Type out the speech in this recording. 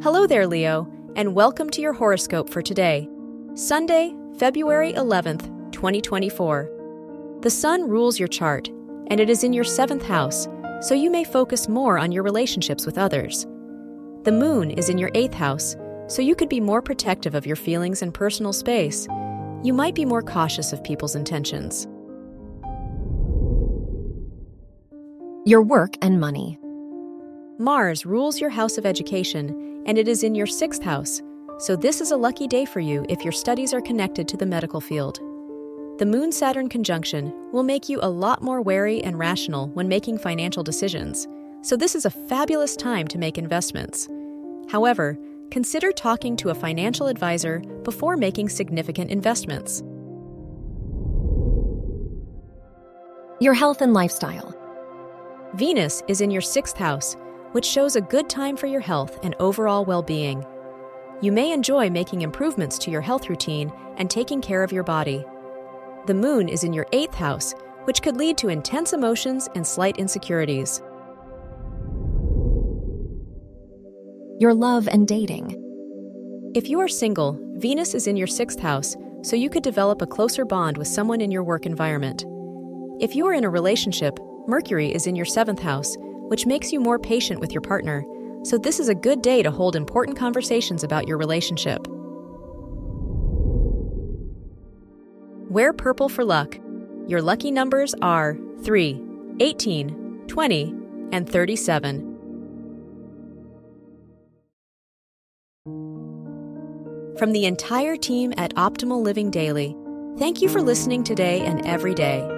Hello there, Leo, and welcome to your horoscope for today, Sunday, February 11th, 2024. The sun rules your chart, and it is in your seventh house, so you may focus more on your relationships with others. The moon is in your eighth house, so you could be more protective of your feelings and personal space. You might be more cautious of people's intentions. Your work and money. Mars rules your house of education, and it is in your sixth house, so this is a lucky day for you if your studies are connected to the medical field. The Moon Saturn conjunction will make you a lot more wary and rational when making financial decisions, so this is a fabulous time to make investments. However, consider talking to a financial advisor before making significant investments. Your health and lifestyle. Venus is in your sixth house, which shows a good time for your health and overall well being. You may enjoy making improvements to your health routine and taking care of your body. The moon is in your eighth house, which could lead to intense emotions and slight insecurities. Your love and dating. If you are single, Venus is in your sixth house, so you could develop a closer bond with someone in your work environment. If you are in a relationship, Mercury is in your seventh house, which makes you more patient with your partner, so this is a good day to hold important conversations about your relationship. Wear purple for luck. Your lucky numbers are 3, 18, 20, and 37. From the entire team at Optimal Living Daily, thank you for listening today and every day.